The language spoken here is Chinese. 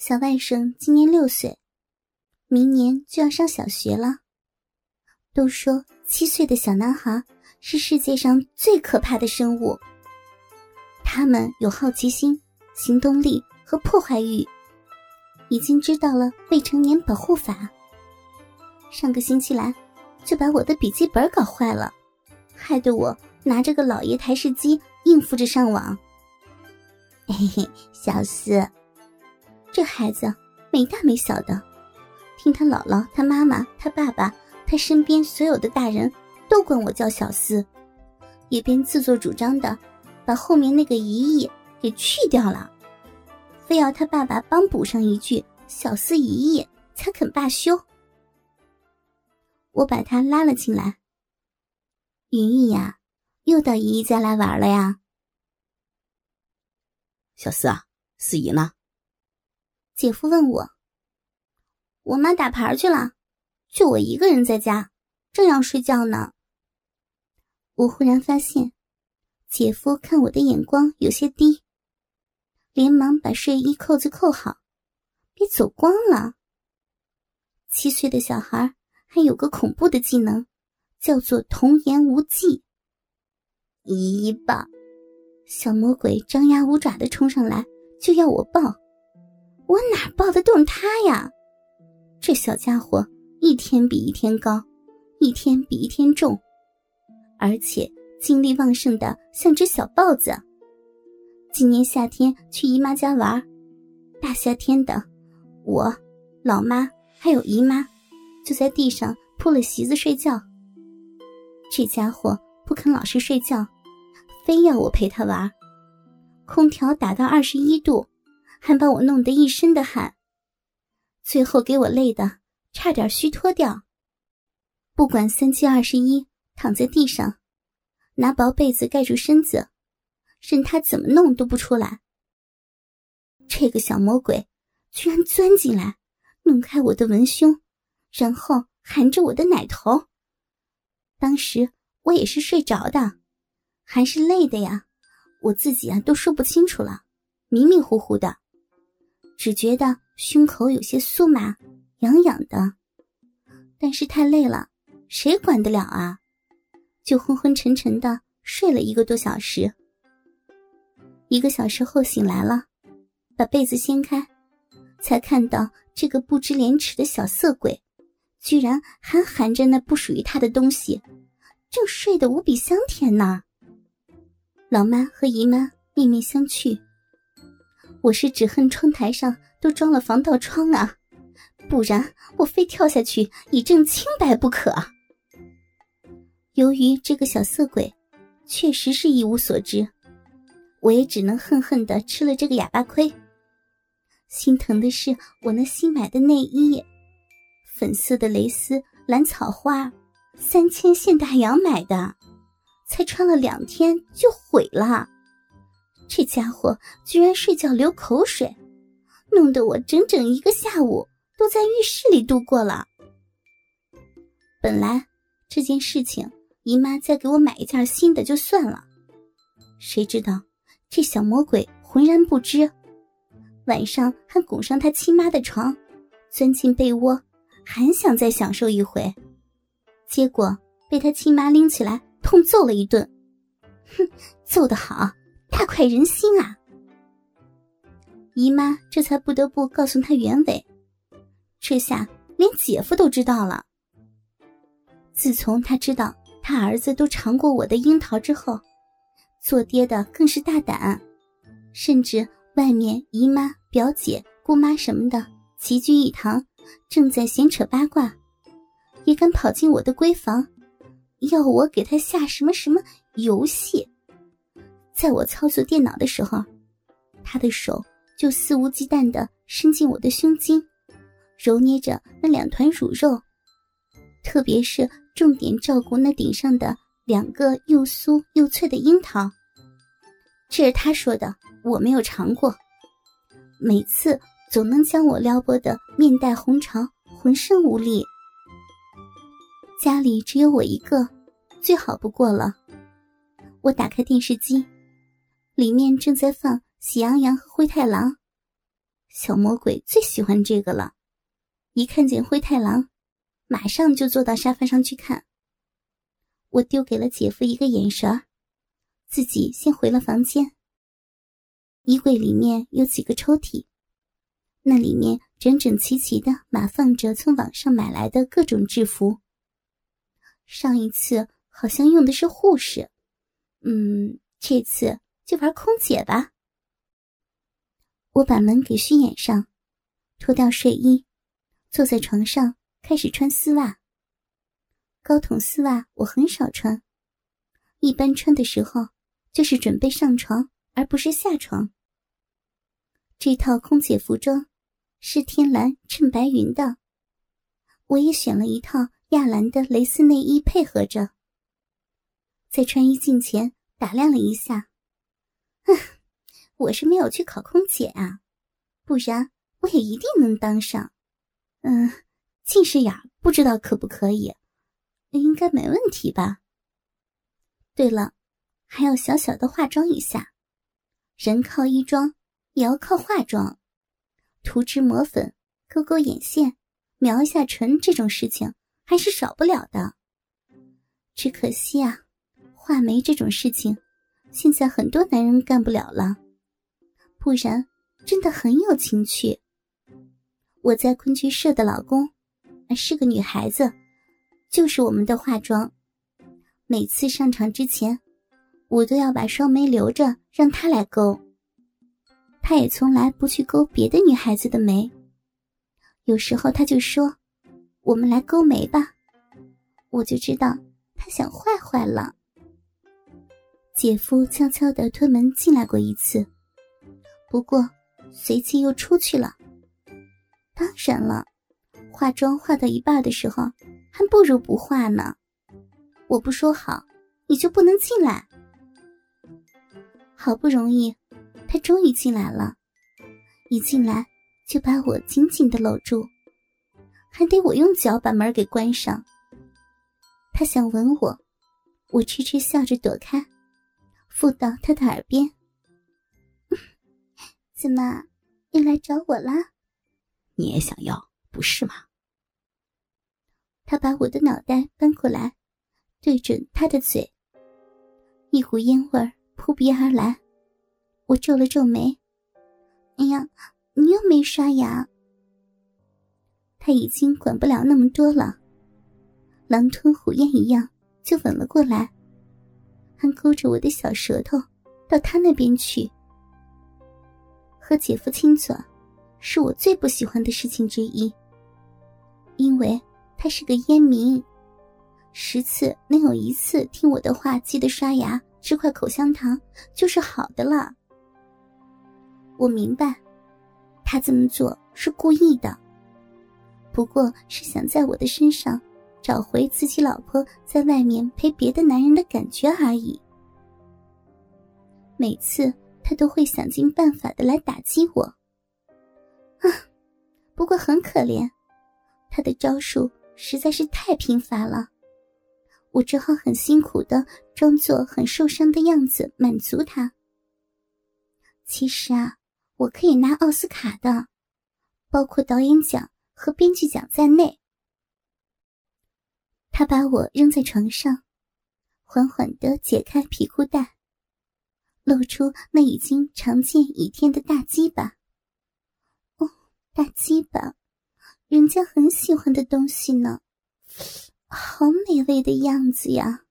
小外甥今年六岁，明年就要上小学了。都说七岁的小男孩是世界上最可怕的生物。他们有好奇心、行动力和破坏欲。已经知道了未成年保护法。上个星期来，就把我的笔记本搞坏了，害得我拿着个老爷台式机应付着上网。嘿嘿，小四。这孩子没大没小的，听他姥姥、他妈妈、他爸爸、他身边所有的大人都管我叫小四，也便自作主张的把后面那个姨姨给去掉了，非要他爸爸帮补上一句“小四姨姨”才肯罢休。我把他拉了进来。云逸呀，又到姨姨家来玩了呀。小四啊，四姨呢？姐夫问我：“我妈打牌去了，就我一个人在家，正要睡觉呢。”我忽然发现，姐夫看我的眼光有些低，连忙把睡衣扣子扣好，别走光了。七岁的小孩还有个恐怖的技能，叫做童言无忌。一抱，小魔鬼张牙舞爪的冲上来，就要我抱。我哪抱得动他呀？这小家伙一天比一天高，一天比一天重，而且精力旺盛的像只小豹子。今年夏天去姨妈家玩，大夏天的，我、老妈还有姨妈就在地上铺了席子睡觉。这家伙不肯老实睡觉，非要我陪他玩，空调打到二十一度。还把我弄得一身的汗，最后给我累的差点虚脱掉。不管三七二十一，躺在地上，拿薄被子盖住身子，任他怎么弄都不出来。这个小魔鬼居然钻进来，弄开我的文胸，然后含着我的奶头。当时我也是睡着的，还是累的呀，我自己啊都说不清楚了，迷迷糊糊的。只觉得胸口有些酥麻，痒痒的，但是太累了，谁管得了啊？就昏昏沉沉的睡了一个多小时。一个小时后醒来了，把被子掀开，才看到这个不知廉耻的小色鬼，居然还含着那不属于他的东西，正睡得无比香甜呢。老妈和姨妈面面相觑。我是只恨窗台上都装了防盗窗啊，不然我非跳下去以证清白不可。由于这个小色鬼确实是一无所知，我也只能恨恨的吃了这个哑巴亏。心疼的是我那新买的内衣，粉色的蕾丝蓝草花，三千现大洋买的，才穿了两天就毁了。这家伙居然睡觉流口水，弄得我整整一个下午都在浴室里度过了。本来这件事情姨妈再给我买一件新的就算了，谁知道这小魔鬼浑然不知，晚上还拱上他亲妈的床，钻进被窝，还想再享受一回，结果被他亲妈拎起来痛揍了一顿。哼，揍得好！大快人心啊！姨妈这才不得不告诉他原委，这下连姐夫都知道了。自从他知道他儿子都尝过我的樱桃之后，做爹的更是大胆，甚至外面姨妈、表姐、姑妈什么的齐聚一堂，正在闲扯八卦，也敢跑进我的闺房，要我给他下什么什么游戏。在我操作电脑的时候，他的手就肆无忌惮的伸进我的胸襟，揉捏着那两团乳肉，特别是重点照顾那顶上的两个又酥又脆的樱桃。这是他说的，我没有尝过。每次总能将我撩拨的面带红潮，浑身无力。家里只有我一个，最好不过了。我打开电视机。里面正在放《喜羊羊和灰太狼》，小魔鬼最喜欢这个了，一看见灰太狼，马上就坐到沙发上去看。我丢给了姐夫一个眼神，自己先回了房间。衣柜里面有几个抽屉，那里面整整齐齐的码放着从网上买来的各种制服。上一次好像用的是护士，嗯，这次就玩空姐吧。我把门给虚掩上，脱掉睡衣，坐在床上开始穿丝袜。高筒丝袜我很少穿，一般穿的时候就是准备上床，而不是下床。这套空姐服装是天蓝衬白云的，我也选了一套亚蓝的蕾丝内衣配合着。在穿衣镜前打量了一下，我是没有去考空姐啊，不然我也一定能当上。嗯，近视眼不知道可不可以。应该没问题吧。对了，还要小小的化妆一下。人靠衣装，也要靠化妆。涂脂抹粉、勾勾眼线、描一下唇，这种事情还是少不了的。只可惜啊，画眉这种事情，现在很多男人干不了了。不然，真的很有情趣。我在昆剧社的老公，是个女孩子。就是我们的化妆，每次上场之前，我都要把双眉留着让他来勾。他也从来不去勾别的女孩子的眉，有时候他就说：“我们来勾眉吧。”我就知道他想坏坏了。姐夫悄悄的推门进来过一次，不过随即又出去了。当然了，化妆化到一半的时候。还不如不化呢，我不说好，你就不能进来。好不容易，他终于进来了，一进来就把我紧紧的搂住，还得我用脚把门给关上。他想吻我，我痴痴笑着躲开，附到他的耳边：“ 怎么又来找我啦？你也想要，不是吗？”他把我的脑袋搬过来，对准他的嘴。一股烟味扑鼻而来，我皱了皱眉。哎呀，你又没刷牙。他已经管不了那么多了，狼吞虎咽一样就吻了过来，还勾着我的小舌头到他那边去。和姐夫亲嘴，是我最不喜欢的事情之一，因为。他是个烟民，十次能有一次听我的话，记得刷牙，吃块口香糖就是好的了。我明白，他这么做是故意的，不过是想在我的身上找回自己老婆在外面陪别的男人的感觉而已。每次他都会想尽办法的来打击我，啊，不过很可怜，他的招数。实在是太贫乏了，我只好很辛苦的装作很受伤的样子满足他。其实啊，我可以拿奥斯卡的，包括导演奖和编剧奖在内。他把我扔在床上，缓缓地解开皮裤带，露出那已经长见一天的大鸡巴。哦，大鸡巴。人家很喜欢的东西呢，好美味的样子呀！